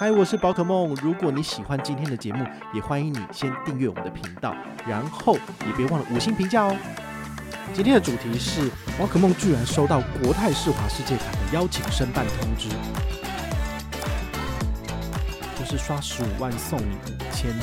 嗨，我是宝可梦。如果你喜欢今天的节目，也欢迎你先订阅我们的频道，然后也别忘了五星评价哦。今天的主题是宝可梦居然收到国泰世华世界卡的邀请申办通知，就是刷十五万送你五千。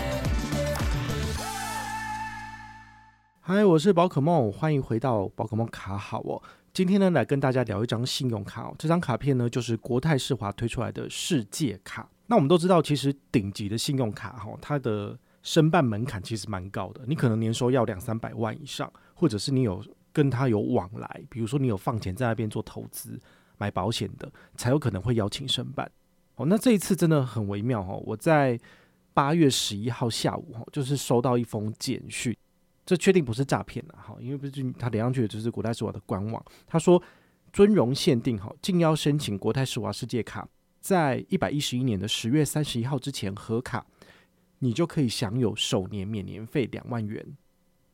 嗨，我是宝可梦，欢迎回到宝可梦卡好哦。今天呢，来跟大家聊一张信用卡哦。这张卡片呢，就是国泰世华推出来的世界卡。那我们都知道，其实顶级的信用卡哈，它的申办门槛其实蛮高的。你可能年收要两三百万以上，或者是你有跟他有往来，比如说你有放钱在那边做投资、买保险的，才有可能会邀请申办。哦，那这一次真的很微妙哦。我在八月十一号下午哈，就是收到一封简讯，这确定不是诈骗了哈，因为毕竟他连上去的就是国泰世华的官网，他说尊荣限定哈，竞邀申请国泰世华世界卡。在一百一十一年的十月三十一号之前核卡，你就可以享有首年免年费两万元。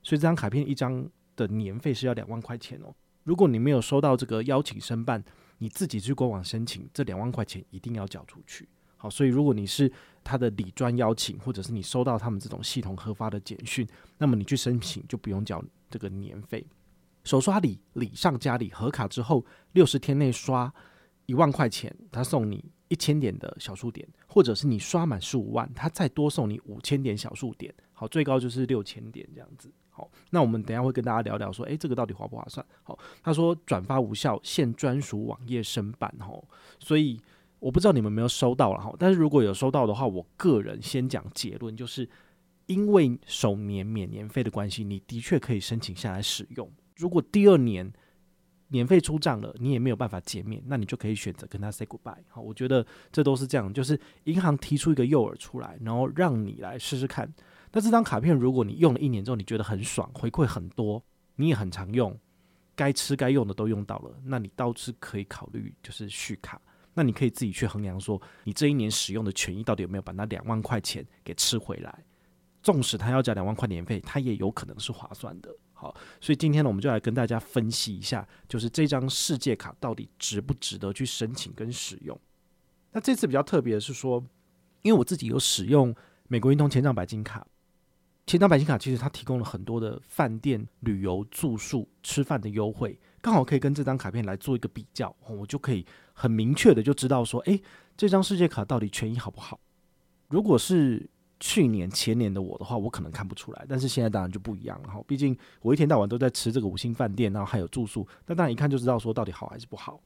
所以这张卡片一张的年费是要两万块钱哦。如果你没有收到这个邀请申办，你自己去官网申请，这两万块钱一定要缴出去。好，所以如果你是他的理专邀请，或者是你收到他们这种系统核发的简讯，那么你去申请就不用缴这个年费。首刷礼礼上加礼，核卡之后六十天内刷一万块钱，他送你。一千点的小数点，或者是你刷满十五万，他再多送你五千点小数点，好，最高就是六千点这样子。好，那我们等下会跟大家聊聊说，诶，这个到底划不划算？好，他说转发无效，限专属网页申办。吼，所以我不知道你们没有收到了哈，但是如果有收到的话，我个人先讲结论，就是因为首年免年费的关系，你的确可以申请下来使用。如果第二年，年费出账了，你也没有办法减免，那你就可以选择跟他 say goodbye。好，我觉得这都是这样，就是银行提出一个诱饵出来，然后让你来试试看。那这张卡片，如果你用了一年之后，你觉得很爽，回馈很多，你也很常用，该吃该用的都用到了，那你倒是可以考虑就是续卡。那你可以自己去衡量说，你这一年使用的权益到底有没有把那两万块钱给吃回来。纵使他要交两万块年费，他也有可能是划算的。好，所以今天呢，我们就来跟大家分析一下，就是这张世界卡到底值不值得去申请跟使用。那这次比较特别的是说，因为我自己有使用美国运通签帐白金卡，千张白金卡其实它提供了很多的饭店、旅游、住宿、吃饭的优惠，刚好可以跟这张卡片来做一个比较，我就可以很明确的就知道说，诶，这张世界卡到底权益好不好？如果是去年前年的我的话，我可能看不出来，但是现在当然就不一样了哈。毕竟我一天到晚都在吃这个五星饭店，然后还有住宿，那当然一看就知道说到底好还是不好。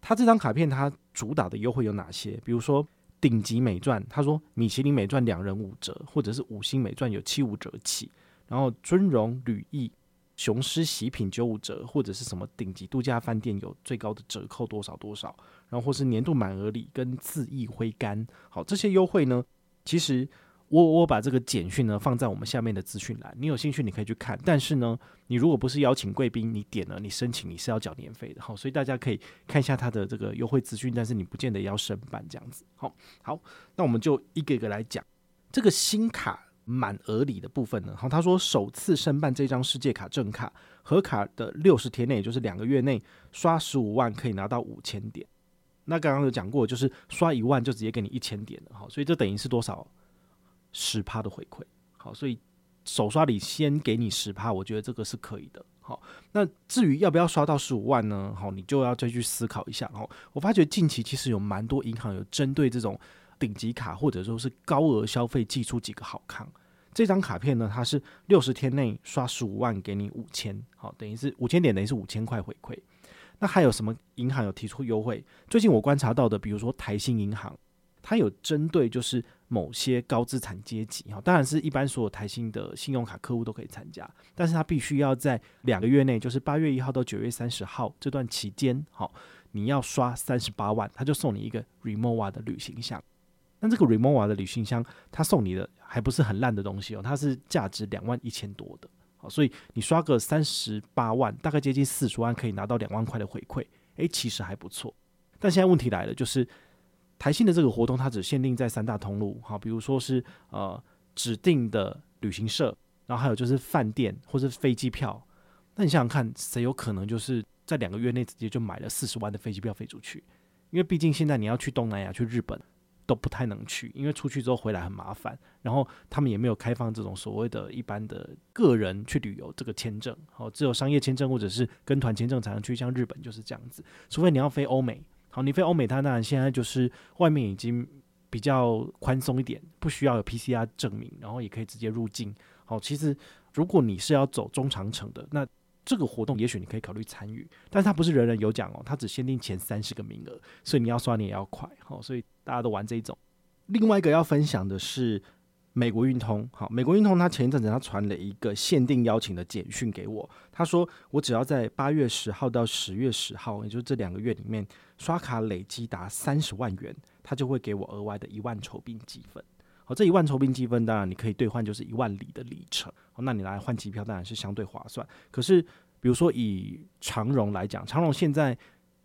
他这张卡片它主打的优惠有哪些？比如说顶级美钻，他说米其林美钻两人五折，或者是五星美钻有七五折起，然后尊荣旅艺、雄狮喜品九五折，或者是什么顶级度假饭店有最高的折扣多少多少，然后或是年度满额礼跟恣意挥杆，好，这些优惠呢，其实。我我把这个简讯呢放在我们下面的资讯栏，你有兴趣你可以去看。但是呢，你如果不是邀请贵宾，你点了你申请你是要缴年费的，好，所以大家可以看一下它的这个优惠资讯，但是你不见得要申办这样子。好，好，那我们就一个一个来讲这个新卡满额礼的部分呢。好，他说首次申办这张世界卡正卡合卡的六十天内，也就是两个月内刷十五万可以拿到五千点。那刚刚有讲过，就是刷一万就直接给你一千点了，好，所以这等于是多少？十趴的回馈，好，所以首刷礼先给你十趴，我觉得这个是可以的。好，那至于要不要刷到十五万呢？好，你就要再去思考一下。好，我发觉近期其实有蛮多银行有针对这种顶级卡或者说是高额消费寄出几个好康。这张卡片呢，它是六十天内刷十五万给你五千，好，等于是五千点，等于是五千块回馈。那还有什么银行有提出优惠？最近我观察到的，比如说台新银行。它有针对就是某些高资产阶级哈，当然是一般所有台新的信用卡客户都可以参加，但是它必须要在两个月内，就是八月一号到九月三十号这段期间，好，你要刷三十八万，他就送你一个 Rimowa 的旅行箱。那这个 Rimowa 的旅行箱，他送你的还不是很烂的东西哦，它是价值两万一千多的。好，所以你刷个三十八万，大概接近四十万，可以拿到两万块的回馈。诶，其实还不错。但现在问题来了，就是台新的这个活动，它只限定在三大通路，好，比如说是呃指定的旅行社，然后还有就是饭店或是飞机票。那你想想看，谁有可能就是在两个月内直接就买了四十万的飞机票飞出去？因为毕竟现在你要去东南亚、去日本。都不太能去，因为出去之后回来很麻烦。然后他们也没有开放这种所谓的一般的个人去旅游这个签证，好，只有商业签证或者是跟团签证才能去。像日本就是这样子，除非你要飞欧美。好，你飞欧美，它当然现在就是外面已经比较宽松一点，不需要有 PCR 证明，然后也可以直接入境。好，其实如果你是要走中长程的，那这个活动也许你可以考虑参与，但是它不是人人有奖哦，它只限定前三十个名额，所以你要刷你也要快。好，所以。大家都玩这一种。另外一个要分享的是美国运通。好，美国运通他前一阵子他传了一个限定邀请的简讯给我，他说我只要在八月十号到十月十号，也就是这两个月里面刷卡累积达三十万元，他就会给我额外的一万酬宾积分。好，这一万酬宾积分当然你可以兑换就是一万里的里程。好，那你来换机票当然是相对划算。可是比如说以长荣来讲，长荣现在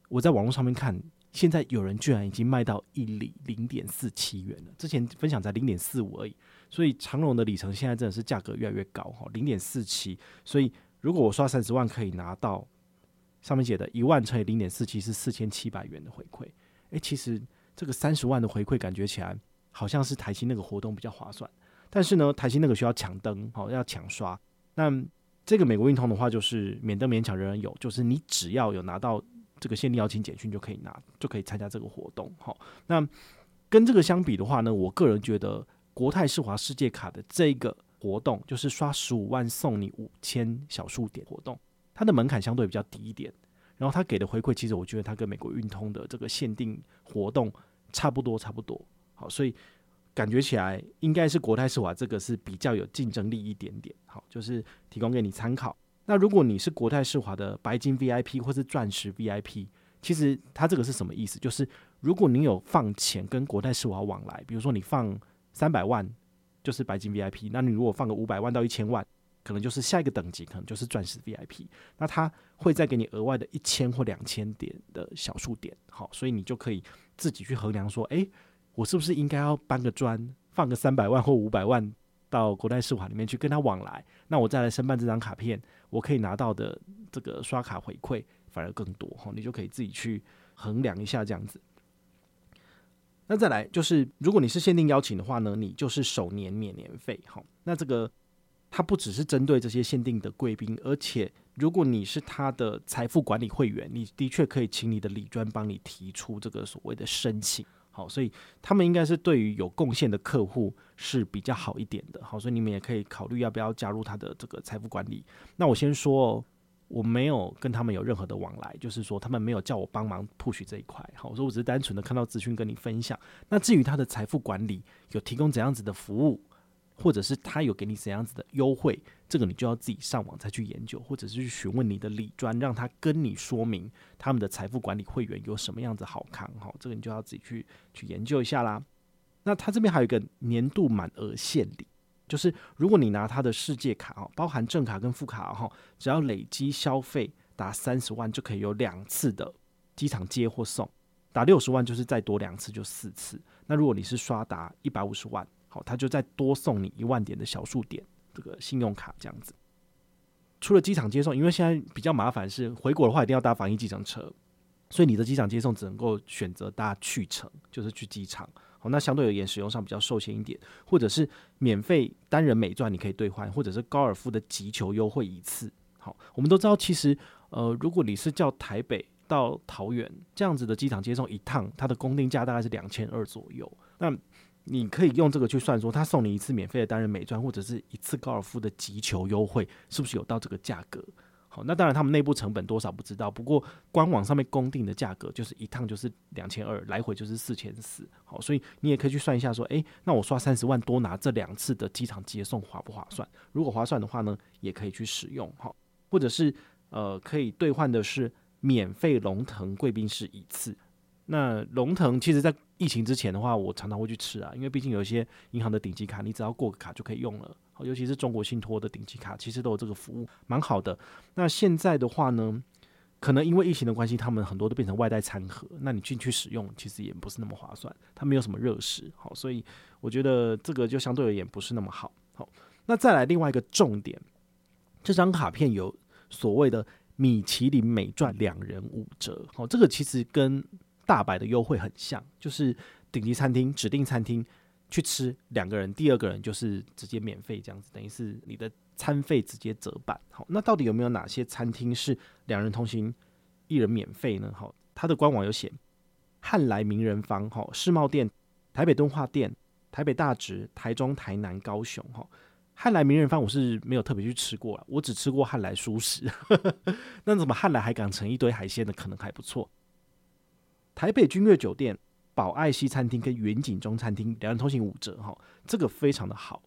我在网络上面看。现在有人居然已经卖到一里零点四七元了，之前分享才零点四五而已，所以长龙的里程现在真的是价格越来越高哈，零点四七。所以如果我刷三十万可以拿到上面写的一万乘以零点四七是四千七百元的回馈，诶，其实这个三十万的回馈感觉起来好像是台新那个活动比较划算，但是呢，台新那个需要抢登，好要抢刷。那这个美国运通的话就是免登勉强人人有，就是你只要有拿到。这个限定邀请简讯就可以拿，就可以参加这个活动。好，那跟这个相比的话呢，我个人觉得国泰世华世界卡的这个活动，就是刷十五万送你五千小数点活动，它的门槛相对比较低一点。然后它给的回馈，其实我觉得它跟美国运通的这个限定活动差不多，差不多。好，所以感觉起来应该是国泰世华这个是比较有竞争力一点点。好，就是提供给你参考。那如果你是国泰世华的白金 VIP 或是钻石 VIP，其实它这个是什么意思？就是如果你有放钱跟国泰世华往来，比如说你放三百万就是白金 VIP，那你如果放个五百万到一千万，可能就是下一个等级，可能就是钻石 VIP。那他会再给你额外的一千或两千点的小数点，好，所以你就可以自己去衡量说，诶，我是不是应该要搬个砖，放个三百万或五百万到国泰世华里面去跟他往来，那我再来申办这张卡片。我可以拿到的这个刷卡回馈反而更多哈，你就可以自己去衡量一下这样子。那再来就是，如果你是限定邀请的话呢，你就是首年免年费好。那这个它不只是针对这些限定的贵宾，而且如果你是他的财富管理会员，你的确可以请你的理专帮你提出这个所谓的申请。好，所以他们应该是对于有贡献的客户是比较好一点的。好，所以你们也可以考虑要不要加入他的这个财富管理。那我先说哦，我没有跟他们有任何的往来，就是说他们没有叫我帮忙 push 这一块。好，我说我只是单纯的看到资讯跟你分享。那至于他的财富管理有提供怎样子的服务？或者是他有给你怎样子的优惠，这个你就要自己上网再去研究，或者是去询问你的理专，让他跟你说明他们的财富管理会员有什么样子好看哈，这个你就要自己去去研究一下啦。那他这边还有一个年度满额献礼，就是如果你拿他的世界卡哦，包含正卡跟副卡哈，只要累积消费达三十万，就可以有两次的机场接或送，达六十万就是再多两次就四次。那如果你是刷达一百五十万。好，他就再多送你一万点的小数点，这个信用卡这样子。除了机场接送，因为现在比较麻烦是回国的话一定要搭防疫计程车，所以你的机场接送只能够选择搭去程，就是去机场。好，那相对而言使用上比较受限一点，或者是免费单人美钻你可以兑换，或者是高尔夫的击球优惠一次。好，我们都知道其实呃，如果你是叫台北到桃园这样子的机场接送一趟，它的公定价大概是两千二左右。那你可以用这个去算，说他送你一次免费的单人美钻，或者是一次高尔夫的击球优惠，是不是有到这个价格？好，那当然他们内部成本多少不知道，不过官网上面公定的价格就是一趟就是两千二，来回就是四千四。好，所以你也可以去算一下，说，诶，那我刷三十万多拿这两次的机场接送划不划算？如果划算的话呢，也可以去使用。好，或者是呃，可以兑换的是免费龙腾贵宾室一次。那龙腾其实，在疫情之前的话，我常常会去吃啊，因为毕竟有一些银行的顶级卡，你只要过个卡就可以用了。尤其是中国信托的顶级卡，其实都有这个服务，蛮好的。那现在的话呢，可能因为疫情的关系，他们很多都变成外带餐盒，那你进去使用，其实也不是那么划算，它没有什么热食，好，所以我觉得这个就相对而言不是那么好。好，那再来另外一个重点，这张卡片有所谓的米其林美钻两人五折，好，这个其实跟大白的优惠很像，就是顶级餐厅指定餐厅去吃两个人，第二个人就是直接免费这样子，等于是你的餐费直接折半。好，那到底有没有哪些餐厅是两人同行一人免费呢？好，它的官网有写汉来名人坊、哈世贸店、台北敦化店、台北大直、台中、台南、高雄。哈，汉来名人坊我是没有特别去吃过了，我只吃过汉来熟食。那怎么汉来海港城一堆海鲜的，可能还不错。台北君悦酒店、宝爱西餐厅跟远景中餐厅两人同行五折，哈，这个非常的好。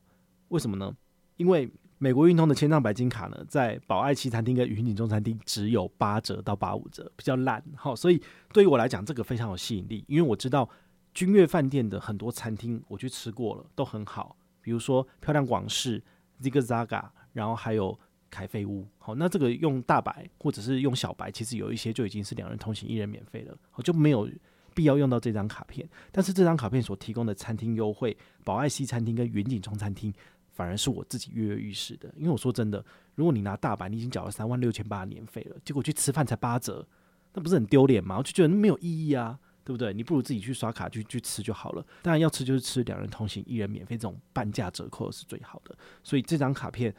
为什么呢？因为美国运通的千账白金卡呢，在宝爱西餐厅跟远景中餐厅只有八折到八五折，比较烂，哈。所以对于我来讲，这个非常有吸引力，因为我知道君悦饭店的很多餐厅我去吃过了，都很好。比如说漂亮广式、Zig Zaga，然后还有。凯菲屋，好，那这个用大白或者是用小白，其实有一些就已经是两人同行一人免费了，我就没有必要用到这张卡片。但是这张卡片所提供的餐厅优惠，宝爱西餐厅跟远景中餐厅，反而是我自己跃跃欲试的。因为我说真的，如果你拿大白，你已经缴了三万六千八的年费了，结果去吃饭才八折，那不是很丢脸吗？我就觉得没有意义啊，对不对？你不如自己去刷卡去去吃就好了。当然要吃就是吃两人同行一人免费这种半价折扣是最好的。所以这张卡片。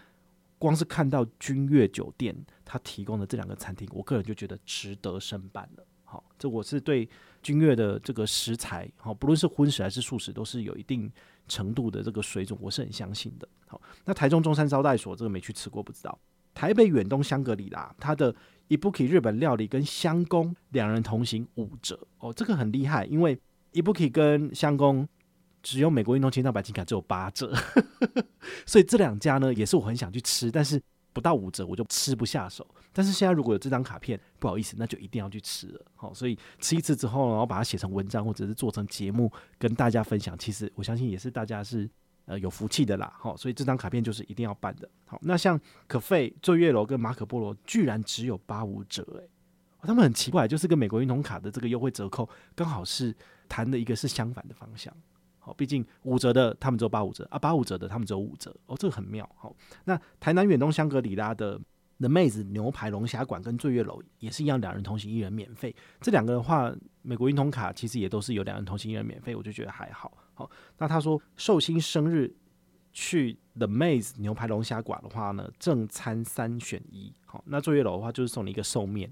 光是看到君悦酒店他提供的这两个餐厅，我个人就觉得值得申办了。好，这我是对君悦的这个食材，好，不论是荤食还是素食，都是有一定程度的这个水准，我是很相信的。好，那台中中山招待所这个没去吃过，不知道。台北远东香格里拉，它的 Ibuki 日本料理跟香宫两人同行五折哦，这个很厉害，因为 Ibuki 跟香宫。只有美国运动千帐白金卡只有八折，所以这两家呢也是我很想去吃，但是不到五折我就吃不下手。但是现在如果有这张卡片，不好意思，那就一定要去吃了。好，所以吃一次之后，然后把它写成文章或者是做成节目跟大家分享，其实我相信也是大家是呃有福气的啦。好，所以这张卡片就是一定要办的。好，那像可费、醉月楼跟马可波罗居然只有八五折，诶，他们很奇怪，就是跟美国运通卡的这个优惠折扣刚好是谈的一个是相反的方向。哦，毕竟五折的他们只有八五折啊，八五折的他们只有五折哦，这个很妙。好，那台南远东香格里拉的 The Maze 牛排龙虾馆跟醉月楼也是一样，两人同行一人免费。这两个的话，美国运通卡其实也都是有两人同行一人免费，我就觉得还好。好，那他说寿星生日去 The Maze 牛排龙虾馆的话呢，正餐三选一。好，那醉月楼的话就是送你一个寿面，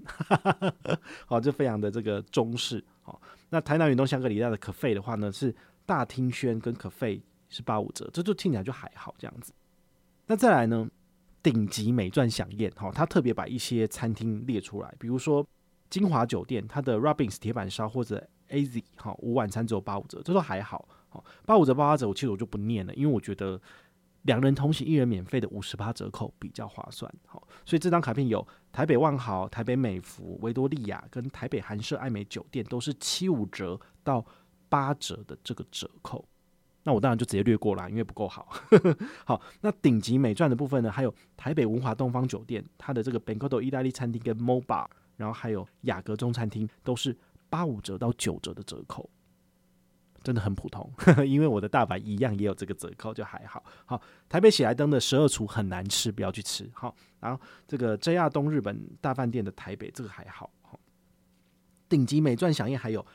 好，就非常的这个中式。好，那台南远东香格里拉的可费的话呢是。大厅轩跟可费是八五折，这就听起来就还好这样子。那再来呢，顶级美饌饗宴，哈，他特别把一些餐厅列出来，比如说金华酒店，它的 robbins 铁板烧或者 AZ 哈，午晚餐只有八五折，这都还好。好，八五折八八折，我其实我就不念了，因为我觉得两人同行一人免费的五十八折扣比较划算。好，所以这张卡片有台北万豪、台北美福、维多利亚跟台北韩舍艾美酒店都是七五折到。八折的这个折扣，那我当然就直接略过了，因为不够好。好，那顶级美钻的部分呢，还有台北文华东方酒店，它的这个 Bencoto 意大利餐厅跟 Moba，然后还有雅阁中餐厅，都是八五折到九折的折扣，真的很普通。因为我的大白一样也有这个折扣，就还好。好，台北喜来登的十二厨很难吃，不要去吃。好，然后这个 JR 东日本大饭店的台北这个还好。顶级美钻响应还有。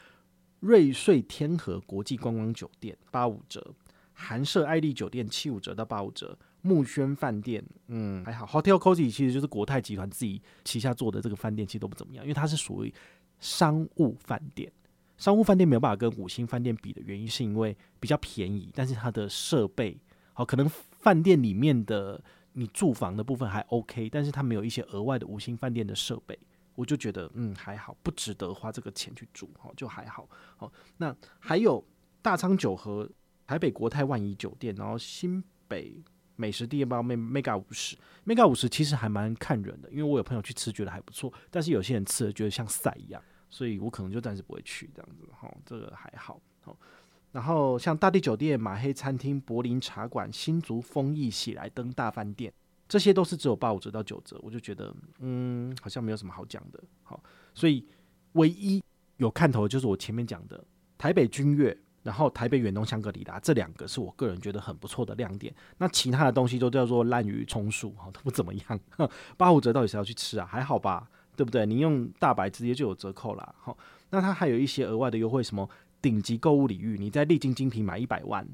瑞穗天河国际观光酒店八五折，韩舍艾丽酒店七五折到八五折，木轩饭店嗯。还好，Hotel Cozy 其实就是国泰集团自己旗下做的这个饭店，其实都不怎么样，因为它是属于商务饭店，商务饭店没有办法跟五星饭店比的原因是因为比较便宜，但是它的设备好，可能饭店里面的你住房的部分还 OK，但是它没有一些额外的五星饭店的设备。我就觉得嗯还好，不值得花这个钱去住，好就还好。好，那还有大昌九和、台北国泰万怡酒店，然后新北美食第一包 Mega 五十，Mega 五十其实还蛮看人的，因为我有朋友去吃觉得还不错，但是有些人吃了觉得像赛一样，所以我可能就暂时不会去这样子哈，这个还好。哦然后像大地酒店、马黑餐厅、柏林茶馆、新竹丰益喜来登大饭店，这些都是只有八五折到九折，我就觉得嗯，好像没有什么好讲的。好，所以唯一有看头的就是我前面讲的台北君悦，然后台北远东香格里拉这两个是我个人觉得很不错的亮点。那其他的东西都叫做滥竽充数，哈，都不怎么样。八五折到底谁要去吃啊？还好吧，对不对？你用大白直接就有折扣啦。好，那它还有一些额外的优惠，什么？顶级购物礼遇，你在丽晶精品买一百万，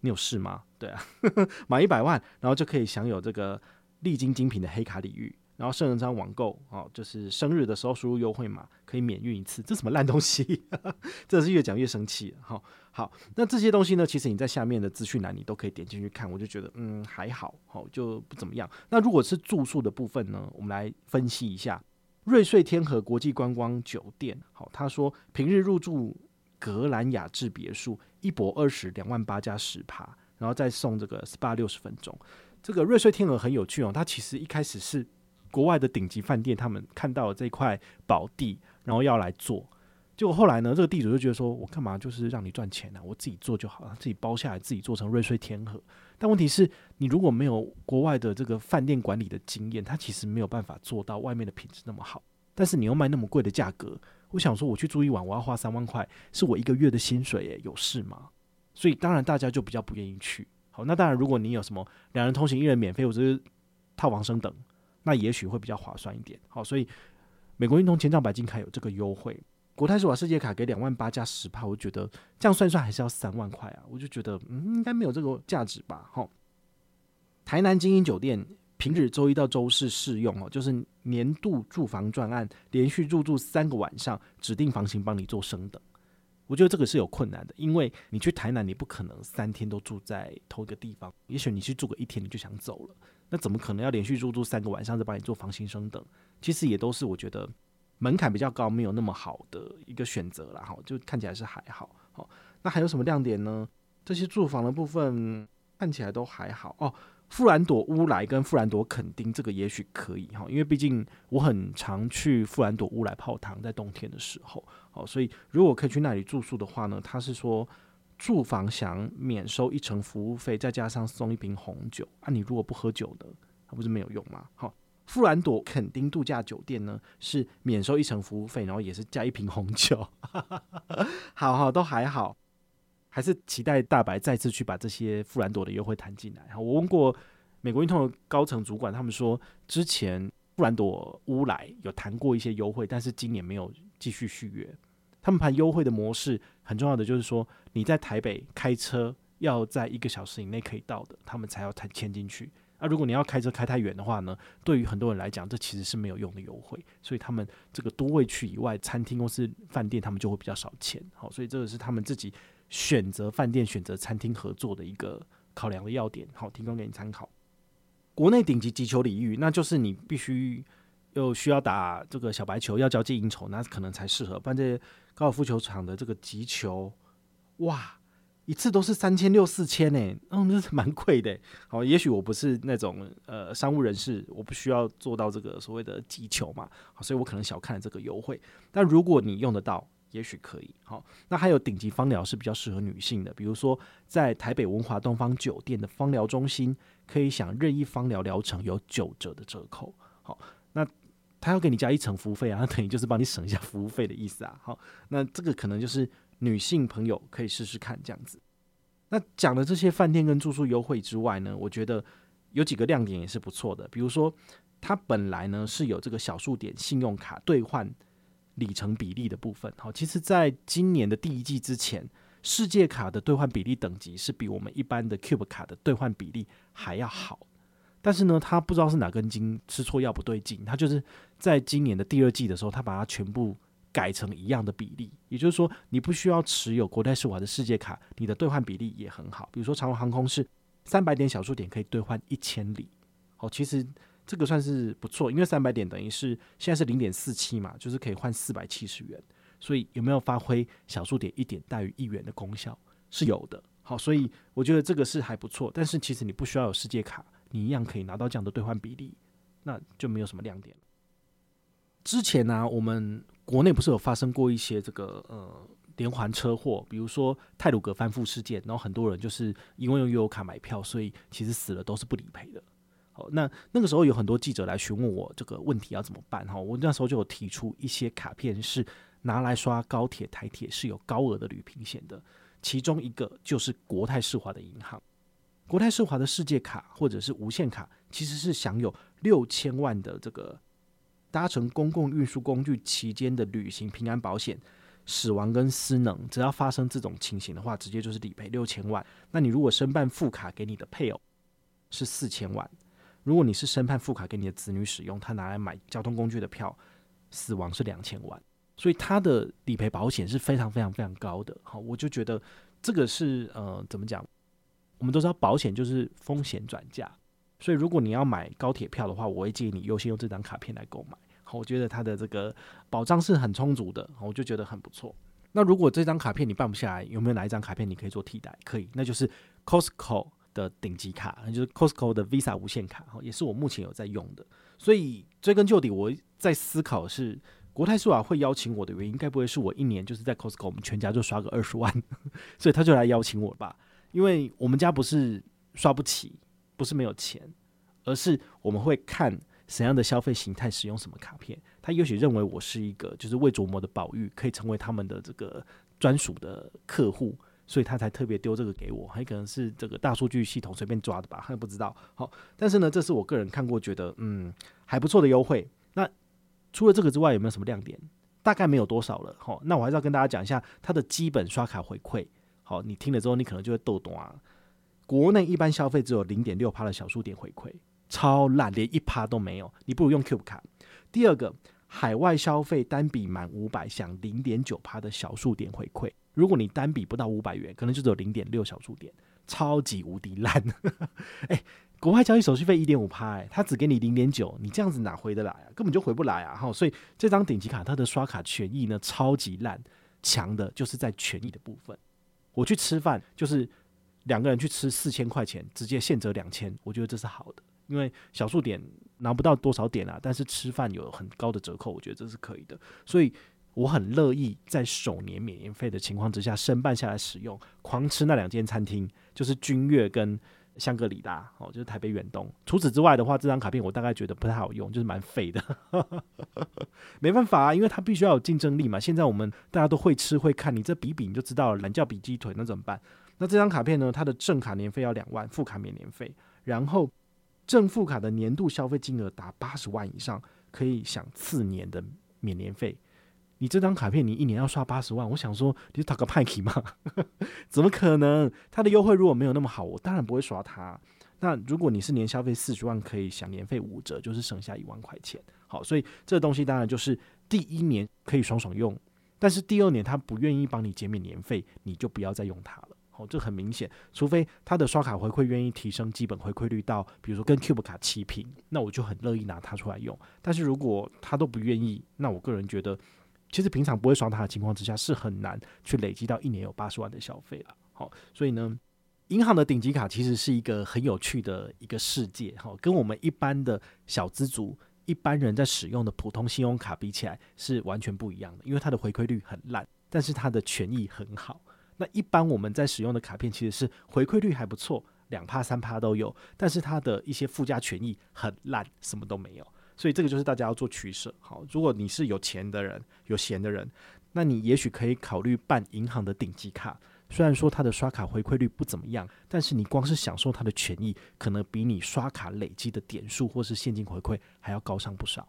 你有事吗？对啊，买一百万，然后就可以享有这个历经精品的黑卡礼遇，然后圣人章网购哦，就是生日的时候输入优惠码可以免运一次，这什么烂东西？这是越讲越生气。好，好，那这些东西呢，其实你在下面的资讯栏你都可以点进去看，我就觉得嗯还好，好就不怎么样。那如果是住宿的部分呢，我们来分析一下瑞穗天河国际观光酒店。好，他说平日入住。格兰雅致别墅一泊二十两万八加十趴，然后再送这个 SPA 六十分钟。这个瑞穗天鹅很有趣哦，它其实一开始是国外的顶级饭店，他们看到了这块宝地，然后要来做。结果后来呢，这个地主就觉得说，我干嘛就是让你赚钱呢、我自己做就好了，自己包下来，自己做成瑞穗天鹅。但问题是，你如果没有国外的这个饭店管理的经验，它其实没有办法做到外面的品质那么好。但是你又卖那么贵的价格。我想说，我去住一晚，我要花三万块，是我一个月的薪水，诶，有事吗？所以当然大家就比较不愿意去。好，那当然，如果你有什么两人同行一人免费，或者是套房升等，那也许会比较划算一点。好，所以美国运通签帐白金卡有这个优惠，国泰世华世界卡给两万八加十趴，我觉得这样算算还是要三万块啊，我就觉得嗯，应该没有这个价值吧。好，台南精英酒店。平日周一到周四适用哦，就是年度住房专案，连续入住三个晚上，指定房型帮你做升等。我觉得这个是有困难的，因为你去台南，你不可能三天都住在同一个地方，也许你去住个一天你就想走了，那怎么可能要连续入住三个晚上再帮你做房型升等？其实也都是我觉得门槛比较高，没有那么好的一个选择啦。哈，就看起来是还好。好，那还有什么亮点呢？这些住房的部分看起来都还好哦。富兰朵乌来跟富兰朵垦丁这个也许可以哈，因为毕竟我很常去富兰朵乌来泡汤，在冬天的时候，好，所以如果可以去那里住宿的话呢，他是说住房享免收一成服务费，再加上送一瓶红酒啊，你如果不喝酒的，那不是没有用吗？好，富兰朵垦丁度假酒店呢是免收一成服务费，然后也是加一瓶红酒，好好都还好。还是期待大白再次去把这些富兰朵的优惠谈进来。我问过美国运通的高层主管，他们说之前富兰朵乌来有谈过一些优惠，但是今年没有继续续约。他们谈优惠的模式很重要的就是说，你在台北开车要在一个小时以内可以到的，他们才要谈签进去。啊，如果你要开车开太远的话呢，对于很多人来讲，这其实是没有用的优惠。所以他们这个多位去以外，餐厅公司饭店他们就会比较少签。好，所以这个是他们自己。选择饭店、选择餐厅合作的一个考量的要点，好，提供给你参考。国内顶级击球领域，那就是你必须又需要打这个小白球，要交际应酬，那可能才适合。办这高尔夫球场的这个击球，哇，一次都是三千六四千呢，嗯，这是蛮贵的。好，也许我不是那种呃商务人士，我不需要做到这个所谓的击球嘛，好，所以我可能小看了这个优惠。但如果你用得到，也许可以，好，那还有顶级芳疗是比较适合女性的，比如说在台北文华东方酒店的芳疗中心，可以享任意芳疗疗程有九折的折扣，好，那他要给你加一层服务费啊，那等于就是帮你省一下服务费的意思啊，好，那这个可能就是女性朋友可以试试看这样子。那讲了这些饭店跟住宿优惠之外呢，我觉得有几个亮点也是不错的，比如说它本来呢是有这个小数点信用卡兑换。里程比例的部分，好，其实在今年的第一季之前，世界卡的兑换比例等级是比我们一般的 Cube 卡的兑换比例还要好。但是呢，他不知道是哪根筋吃错药不对劲，他就是在今年的第二季的时候，他把它全部改成一样的比例，也就是说，你不需要持有国泰世华的世界卡，你的兑换比例也很好。比如说长荣航空是三百点小数点可以兑换一千里，好，其实。这个算是不错，因为三百点等于是现在是零点四七嘛，就是可以换四百七十元，所以有没有发挥小数点一点大于一元的功效？是有的。好，所以我觉得这个是还不错。但是其实你不需要有世界卡，你一样可以拿到这样的兑换比例，那就没有什么亮点。之前呢、我们国内不是有发生过一些这个呃连环车祸，比如说泰鲁格翻覆事件，然后很多人就是因为用悠游卡买票，所以其实死了都是不理赔的。哦，那那个时候有很多记者来询问我这个问题要怎么办哈，我那时候就有提出一些卡片是拿来刷高铁、台铁是有高额的旅平险的，其中一个就是国泰世华的银行。国泰世华的世界卡或者是无限卡，其实是享有六千万的这个搭乘公共运输工具期间的旅行平安保险，死亡跟失能，只要发生这种情形的话，直接就是理赔六千万。那你如果申办副卡给你的配偶是四千万，如果你是申办副卡给你的子女使用，他拿来买交通工具的票，死亡是两千万。所以他的理赔保险是非常非常非常高的。好，我就觉得这个是呃怎么讲？我们都知道保险就是风险转嫁，所以如果你要买高铁票的话，我会建议你优先用这张卡片来购买。好，我觉得它的这个保障是很充足的，我就觉得很不错。那如果这张卡片你办不下来，有没有哪一张卡片你可以做替代？可以，那就是 Costco 的顶级卡，就是 Costco 的 Visa 无限卡，也是我目前有在用的。所以追根究底，我在思考是国泰世华会邀请我的原因，该不会是我一年就是在 Costco 我们全家就刷个二十万，所以他就来邀请我吧？因为我们家不是刷不起，不是没有钱，而是我们会看怎样的消费形态使用什么卡片。他也许认为我是一个就是未琢磨的宝玉，可以成为他们的这个专属的客户，所以他才特别丢这个给我。还可能是这个大数据系统随便抓的吧，还不知道。好，但是呢，这是我个人看过觉得嗯还不错的优惠。那除了这个之外，有没有什么亮点？大概没有多少了。好，那我还是要跟大家讲一下它的基本刷卡回馈。好，你听了之后，你可能就会逗懂啊。国内一般消费只有零点六趴的小数点回馈，超烂，连一趴都没有。你不如用 Cube 卡。第二个，海外消费单笔满五百享零点九趴的小数点回馈。如果你单笔不到五百元，可能就只有零点六小数点，超级无敌烂。哎，国外交易手续费一点五趴，哎，他只给你零点九，你这样子哪回得来啊？根本就回不来啊！哈，所以这张顶级卡它的刷卡权益呢，超级烂，强的就是在权益的部分。我去吃饭，就是两个人去吃四千块钱，直接现折两千，我觉得这是好的，因为小数点拿不到多少点啊，但是吃饭有很高的折扣，我觉得这是可以的，所以我很乐意在首年免年费的情况之下申办下来使用，狂吃那两间餐厅，就是君悦跟香格里拉哦，就是台北远东。除此之外的话，这张卡片我大概觉得不太好用，就是蛮废的。没办法啊，因为它必须要有竞争力嘛。现在我们大家都会吃会看，你这比比你就知道了，懒觉比鸡腿那怎么办？那这张卡片呢？它的正卡年费要两万，副卡免年费，然后正副卡的年度消费金额达八十万以上，可以享次年的免年费。你这张卡片，你一年要刷八十万，我想说，你是打个派气吗？怎么可能？它的优惠如果没有那么好，我当然不会刷它。那如果你是年消费四十万，可以享年费五折，就是省下一万块钱。好，所以这东西当然就是第一年可以爽爽用，但是第二年他不愿意帮你减免年费，你就不要再用它了。哦，这很明显，除非他的刷卡回馈愿意提升基本回馈率到，比如说跟 Cube 卡齐平，那我就很乐意拿它出来用。但是如果他都不愿意，那我个人觉得。其实平常不会刷它的情况之下，是很难去累积到一年有八十万的消费了。好，所以呢，银行的顶级卡其实是一个很有趣的一个世界。哈，跟我们一般的小资族、一般人在使用的普通信用卡比起来，是完全不一样的。因为它的回馈率很烂，但是它的权益很好。那一般我们在使用的卡片其实是回馈率还不错，两趴三趴都有，但是它的一些附加权益很烂，什么都没有。所以这个就是大家要做取舍。好，如果你是有钱的人、有闲的人，那你也许可以考虑办银行的顶级卡。虽然说它的刷卡回馈率不怎么样，但是你光是享受它的权益，可能比你刷卡累积的点数或是现金回馈还要高上不少。